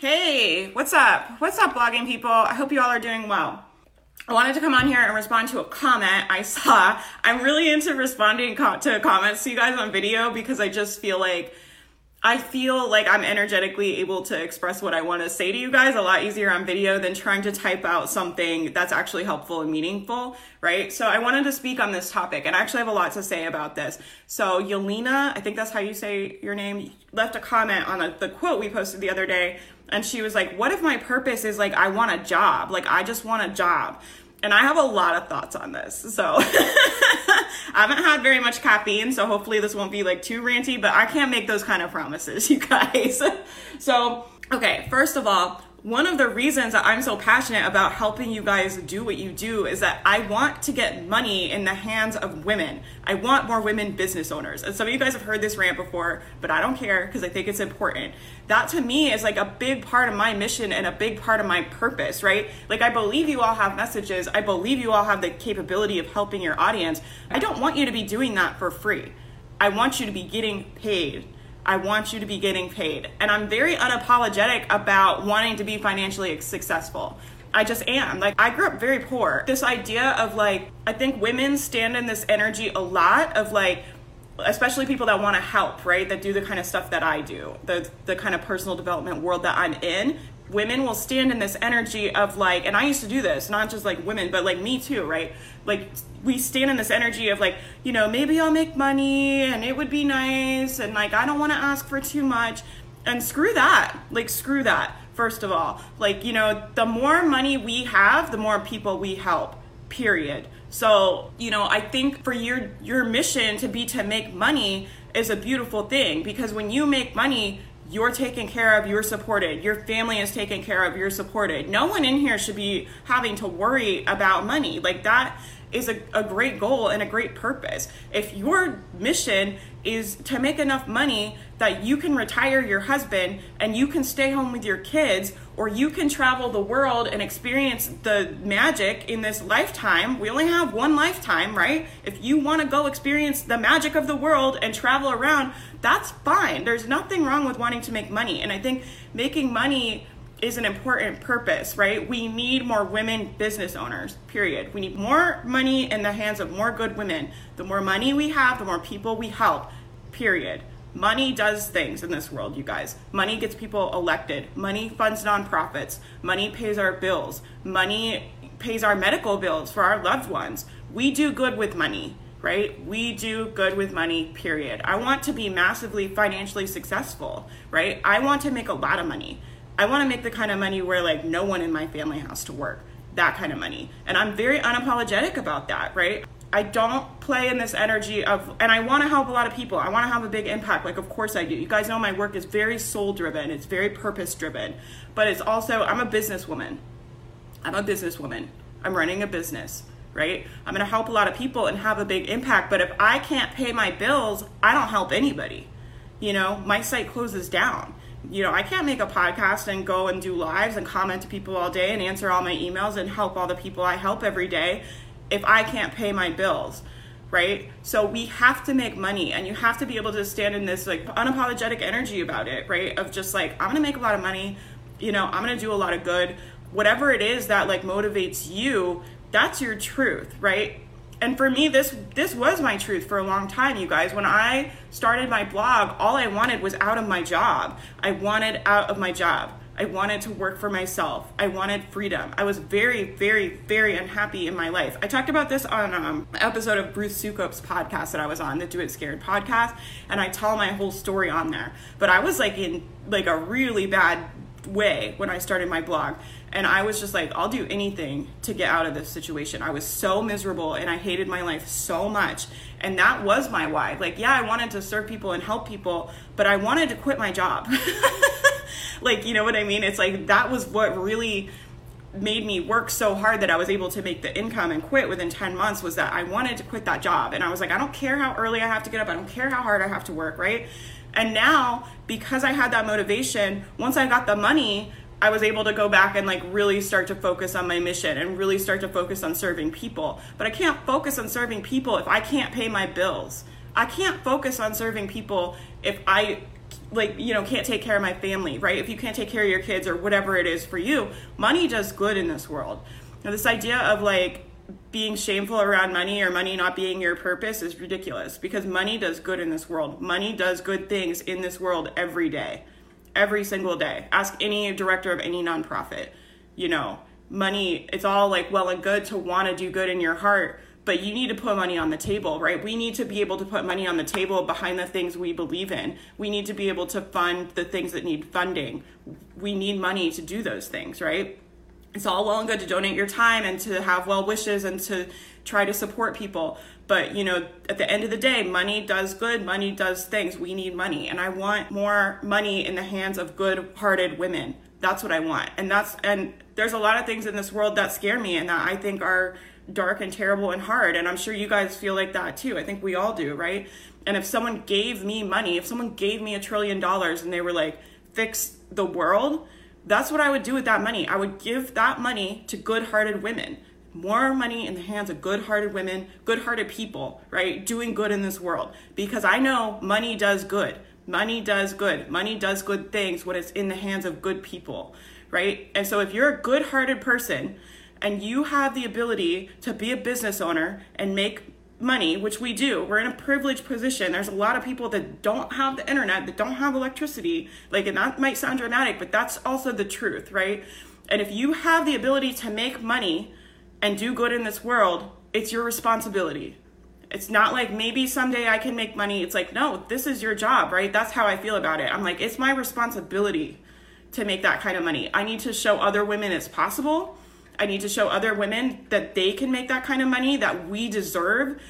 Hey, what's up? What's up, blogging people? I hope you all are doing well. I wanted to come on here and respond to a comment I saw. I'm really into responding to comments to you guys on video because I just feel like I feel like I'm energetically able to express what I want to say to you guys a lot easier on video than trying to type out something that's actually helpful and meaningful, right? So I wanted to speak on this topic and I actually have a lot to say about this. So Yelena, I think that's how you say your name, left a comment on a, the quote we posted the other day and she was like, What if my purpose is like, I want a job? Like, I just want a job. And I have a lot of thoughts on this. So I haven't had very much caffeine, so hopefully this won't be like too ranty, but I can't make those kind of promises, you guys. so, okay, first of all, one of the reasons that I'm so passionate about helping you guys do what you do is that I want to get money in the hands of women. I want more women business owners. And some of you guys have heard this rant before, but I don't care because I think it's important. That to me is like a big part of my mission and a big part of my purpose, right? Like I believe you all have messages. I believe you all have the capability of helping your audience. I don't want you to be doing that for free. I want you to be getting paid. I want you to be getting paid. And I'm very unapologetic about wanting to be financially successful. I just am. Like, I grew up very poor. This idea of like, I think women stand in this energy a lot of like, especially people that want to help, right? That do the kind of stuff that I do, the the kind of personal development world that I'm in women will stand in this energy of like and i used to do this not just like women but like me too right? Like we stand in this energy of like you know maybe i'll make money and it would be nice and like i don't want to ask for too much. And screw that. Like screw that first of all. Like you know the more money we have the more people we help period. So you know i think for your your mission to be to make money is a beautiful thing because when you make money you're taken care of, you're supported. Your family is taken care of, you're supported. No one in here should be having to worry about money. Like that is a, a great goal and a great purpose. If your mission is to make enough money that you can retire your husband and you can stay home with your kids, or you can travel the world and experience the magic in this lifetime. We only have one lifetime, right? If you want to go experience the magic of the world and travel around, that's fine. There's nothing wrong with wanting to make money. And I think making money is an important purpose, right? We need more women business owners, period. We need more money in the hands of more good women. The more money we have, the more people we help, period. Money does things in this world, you guys. Money gets people elected. Money funds nonprofits. Money pays our bills. Money pays our medical bills for our loved ones. We do good with money, right? We do good with money, period. I want to be massively financially successful, right? I want to make a lot of money. I want to make the kind of money where like no one in my family has to work. That kind of money. And I'm very unapologetic about that, right? I don't play in this energy of, and I want to help a lot of people. I want to have a big impact. Like, of course I do. You guys know my work is very soul driven, it's very purpose driven, but it's also, I'm a businesswoman. I'm a businesswoman. I'm running a business, right? I'm going to help a lot of people and have a big impact. But if I can't pay my bills, I don't help anybody. You know, my site closes down. You know, I can't make a podcast and go and do lives and comment to people all day and answer all my emails and help all the people I help every day if I can't pay my bills, right? So we have to make money and you have to be able to stand in this like unapologetic energy about it, right? Of just like, I'm gonna make a lot of money, you know, I'm gonna do a lot of good. Whatever it is that like motivates you, that's your truth, right? And for me, this this was my truth for a long time, you guys. When I started my blog, all I wanted was out of my job. I wanted out of my job. I wanted to work for myself. I wanted freedom. I was very, very, very unhappy in my life. I talked about this on um, an episode of Ruth Soukup's podcast that I was on, the Do It Scared podcast, and I tell my whole story on there. But I was like in like a really bad way when I started my blog. And I was just like, I'll do anything to get out of this situation. I was so miserable and I hated my life so much. And that was my why. Like, yeah, I wanted to serve people and help people, but I wanted to quit my job. like, you know what I mean? It's like that was what really made me work so hard that I was able to make the income and quit within 10 months was that I wanted to quit that job. And I was like, I don't care how early I have to get up, I don't care how hard I have to work, right? And now, because I had that motivation, once I got the money, I was able to go back and like really start to focus on my mission and really start to focus on serving people. But I can't focus on serving people if I can't pay my bills. I can't focus on serving people if I like you know can't take care of my family right if you can't take care of your kids or whatever it is for you money does good in this world now, this idea of like being shameful around money or money not being your purpose is ridiculous because money does good in this world money does good things in this world every day every single day ask any director of any nonprofit you know money it's all like well and good to want to do good in your heart but you need to put money on the table, right? We need to be able to put money on the table behind the things we believe in. We need to be able to fund the things that need funding. We need money to do those things, right? It's all well and good to donate your time and to have well wishes and to try to support people. But, you know, at the end of the day, money does good, money does things. We need money. And I want more money in the hands of good hearted women. That's what I want. And that's, and there's a lot of things in this world that scare me and that I think are dark and terrible and hard. And I'm sure you guys feel like that too. I think we all do, right? And if someone gave me money, if someone gave me a trillion dollars and they were like, fix the world, that's what I would do with that money. I would give that money to good hearted women. More money in the hands of good hearted women, good hearted people, right? Doing good in this world. Because I know money does good. Money does good. Money does good things when it's in the hands of good people, right? And so if you're a good hearted person, and you have the ability to be a business owner and make money, which we do, we're in a privileged position. There's a lot of people that don't have the internet, that don't have electricity. Like, and that might sound dramatic, but that's also the truth, right? And if you have the ability to make money and do good in this world, it's your responsibility. It's not like maybe someday I can make money. It's like, no, this is your job, right? That's how I feel about it. I'm like, it's my responsibility to make that kind of money. I need to show other women it's possible I need to show other women that they can make that kind of money, that we deserve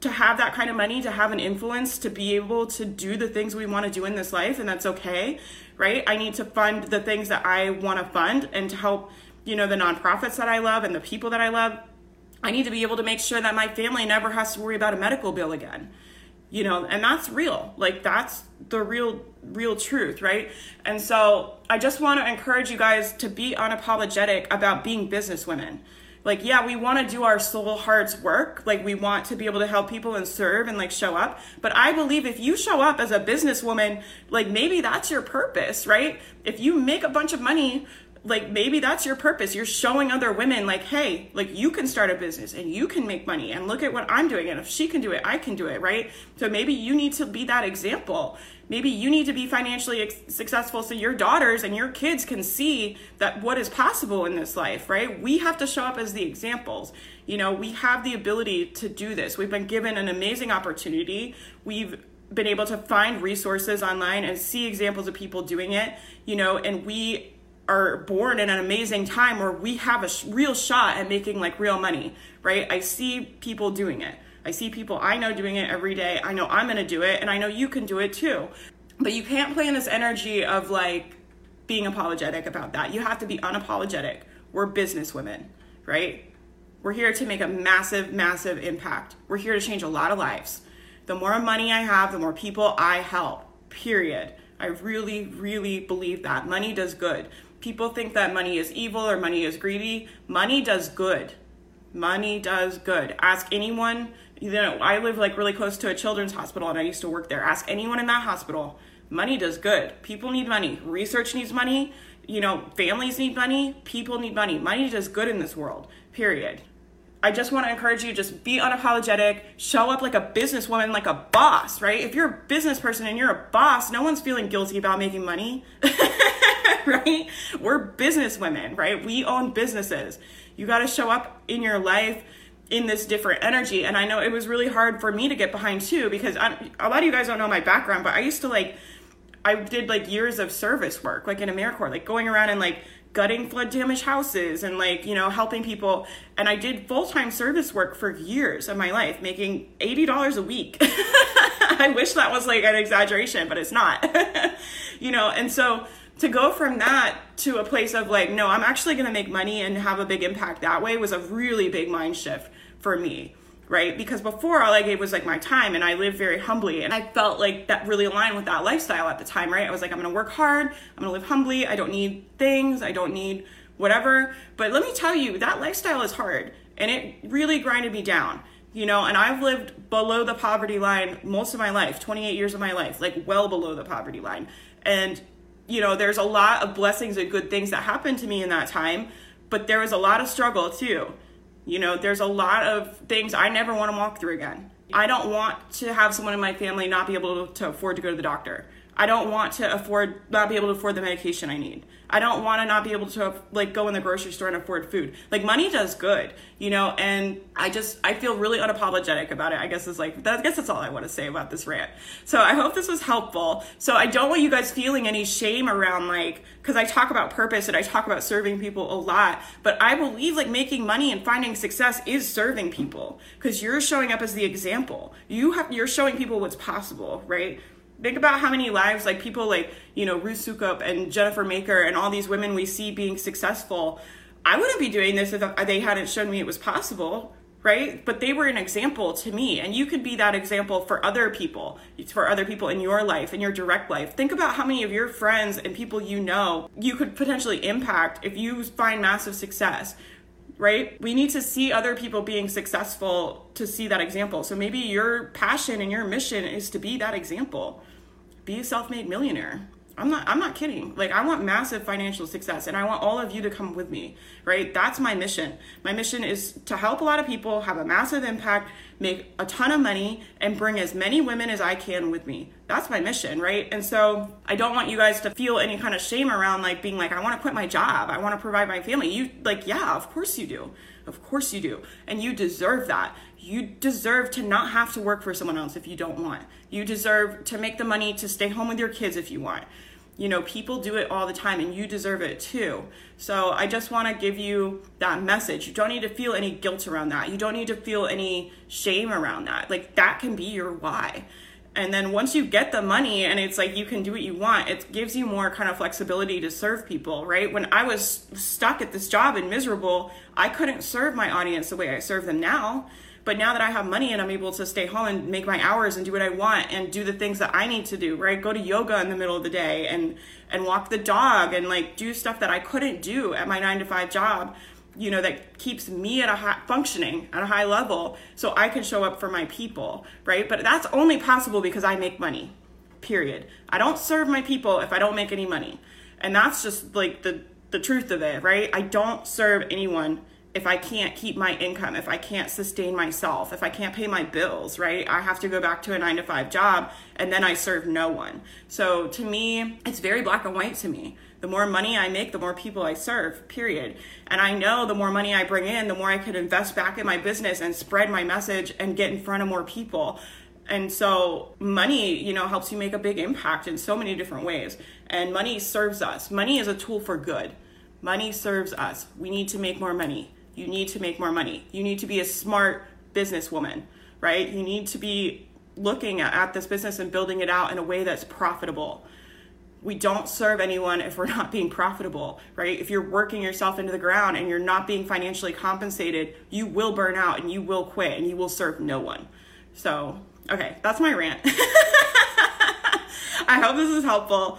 to have that kind of money, to have an influence, to be able to do the things we want to do in this life, and that's okay, right? I need to fund the things that I want to fund and to help, you know, the nonprofits that I love and the people that I love. I need to be able to make sure that my family never has to worry about a medical bill again you know and that's real. Like that's the real real truth right? And so i just want to encourage you guys to be unapologetic about being business women. Like yeah we want to do our soul heart's work. Like we want to be able to help people and serve and like show up. But i believe if you show up as a businesswoman like maybe that's your purpose right? If you make a bunch of money like maybe that's your purpose. You're showing other women like hey like you can start a business and you can make money and look at what i'm doing and if she can do it i can do it right? So maybe you need to be that example. Maybe you need to be financially ex- successful so your daughters and your kids can see that what is possible in this life right? We have to show up as the examples. You know we have the ability to do this. We've been given an amazing opportunity. We've been able to find resources online and see examples of people doing it you know and we are born in an amazing time where we have a sh- real shot at making like real money, right? I see people doing it. I see people I know doing it every day. I know I'm going to do it and I know you can do it too. But you can't play in this energy of like being apologetic about that. You have to be unapologetic. We're business women, right? We're here to make a massive, massive impact. We're here to change a lot of lives. The more money I have, the more people I help, period. I really, really believe that. Money does good people think that money is evil or money is greedy. Money does good. Money does good. Ask anyone, you know, I live like really close to a children's hospital and I used to work there. Ask anyone in that hospital. Money does good. People need money. Research needs money. You know, families need money. People need money. Money does good in this world, period. I just want to encourage you just be unapologetic, show up like a businesswoman, like a boss, right? If you're a business person and you're a boss, no one's feeling guilty about making money. right? We're business women, right? We own businesses. You got to show up in your life in this different energy. And I know it was really hard for me to get behind too, because a lot of you guys don't know my background, but I used to like, I did like years of service work, like in AmeriCorps, like going around and like gutting flood damaged houses and like, you know, helping people. And I did full time service work for years of my life, making $80 a week. I wish that was like an exaggeration, but it's not, you know, and so to go from that to a place of like, no, I'm actually going to make money and have a big impact that way was a really big mind shift for me, right? Because before all I gave was like my time and I lived very humbly and I felt like that really aligned with that lifestyle at the time, right? I was like, I'm going to work hard, I'm going to live humbly, I don't need things, I don't need whatever. But let me tell you, that lifestyle is hard and it really grinded me down you know, and I've lived below the poverty line most of my life, 28 years of my life, like well below the poverty line. And, you know, there's a lot of blessings and good things that happened to me in that time, but there was a lot of struggle too. You know, there's a lot of things I never want to walk through again. I don't want to have someone in my family not be able to afford to go to the doctor. I don't want to afford not be able to afford the medication I need. I don't want to not be able to like go in the grocery store and afford food. Like money does good, you know, and I just I feel really unapologetic about it. I guess is like I guess that's all I want to say about this rant. So I hope this was helpful. So I don't want you guys feeling any shame around like cuz I talk about purpose and I talk about serving people a lot, but I believe like making money and finding success is serving people cuz you're showing up as the example. You have you're showing people what's possible, right? Think about how many lives like people like you know Ruth Soukup and Jennifer Maker and all these women we see being successful. I wouldn't be doing this if they hadn't shown me it was possible, right? But they were an example to me, and you could be that example for other people, for other people in your life, in your direct life. Think about how many of your friends and people you know you could potentially impact if you find massive success right? We need to see other people being successful to see that example. So maybe your passion and your mission is to be that example. Be a self-made millionaire. I'm not I'm not kidding. Like I want massive financial success and I want all of you to come with me, right? That's my mission. My mission is to help a lot of people have a massive impact, make a ton of money and bring as many women as I can with me. That's my mission, right? And so I don't want you guys to feel any kind of shame around like being like I want to quit my job. I want to provide my family. You like yeah, of course you do. Of course you do. And you deserve that. You deserve to not have to work for someone else if you don't want. You deserve to make the money to stay home with your kids if you want. You know, people do it all the time and you deserve it too. So I just want to give you that message. You don't need to feel any guilt around that. You don't need to feel any shame around that. Like that can be your why. And then once you get the money and it's like you can do what you want, it gives you more kind of flexibility to serve people, right? When I was stuck at this job and miserable, I couldn't serve my audience the way I serve them now but now that I have money and I'm able to stay home and make my hours and do what I want and do the things that I need to do, right? Go to yoga in the middle of the day and and walk the dog and like do stuff that I couldn't do at my 9 to 5 job, you know, that keeps me at a high functioning at a high level so I can show up for my people, right? But that's only possible because I make money. Period. I don't serve my people if I don't make any money. And that's just like the the truth of it, right? I don't serve anyone if I can't keep my income, if I can't sustain myself, if I can't pay my bills, right? I have to go back to a nine to five job and then I serve no one. So to me, it's very black and white to me. The more money I make, the more people I serve, period. And I know the more money I bring in, the more I could invest back in my business and spread my message and get in front of more people. And so money, you know, helps you make a big impact in so many different ways. And money serves us. Money is a tool for good. Money serves us. We need to make more money you need to make more money. You need to be a smart businesswoman, right? You need to be looking at, this business and building it out in a way that's profitable. We don't serve anyone if we're not being profitable, right? If you're working yourself into the ground and you're not being financially compensated, you will burn out and you will quit and you will serve no one. So, okay, that's my rant. I hope this is helpful.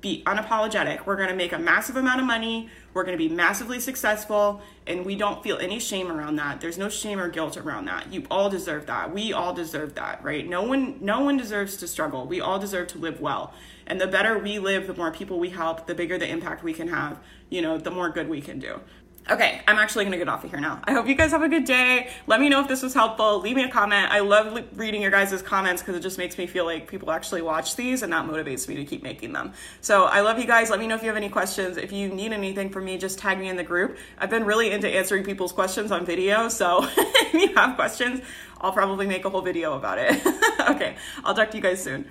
Be unapologetic. We're gonna make a massive amount of money we're going to be massively successful, and we don't feel any shame around that. There's no shame or guilt around that. You all deserve that. We all deserve that, right? No one, no one deserves to struggle. We all deserve to live well. And the better we live, the more people we help, the bigger the impact we can have. You know, the more good we can do. Okay, I'm actually gonna get off of here now. I hope you guys have a good day. Let me know if this was helpful. Leave me a comment. I love reading your guys' comments because it just makes me feel like people actually watch these and that motivates me to keep making them. So I love you guys. Let me know if you have any questions. If you need anything from me, just tag me in the group. I've been really into answering people's questions on video, so if you have questions, I'll probably make a whole video about it. okay, I'll talk to you guys soon.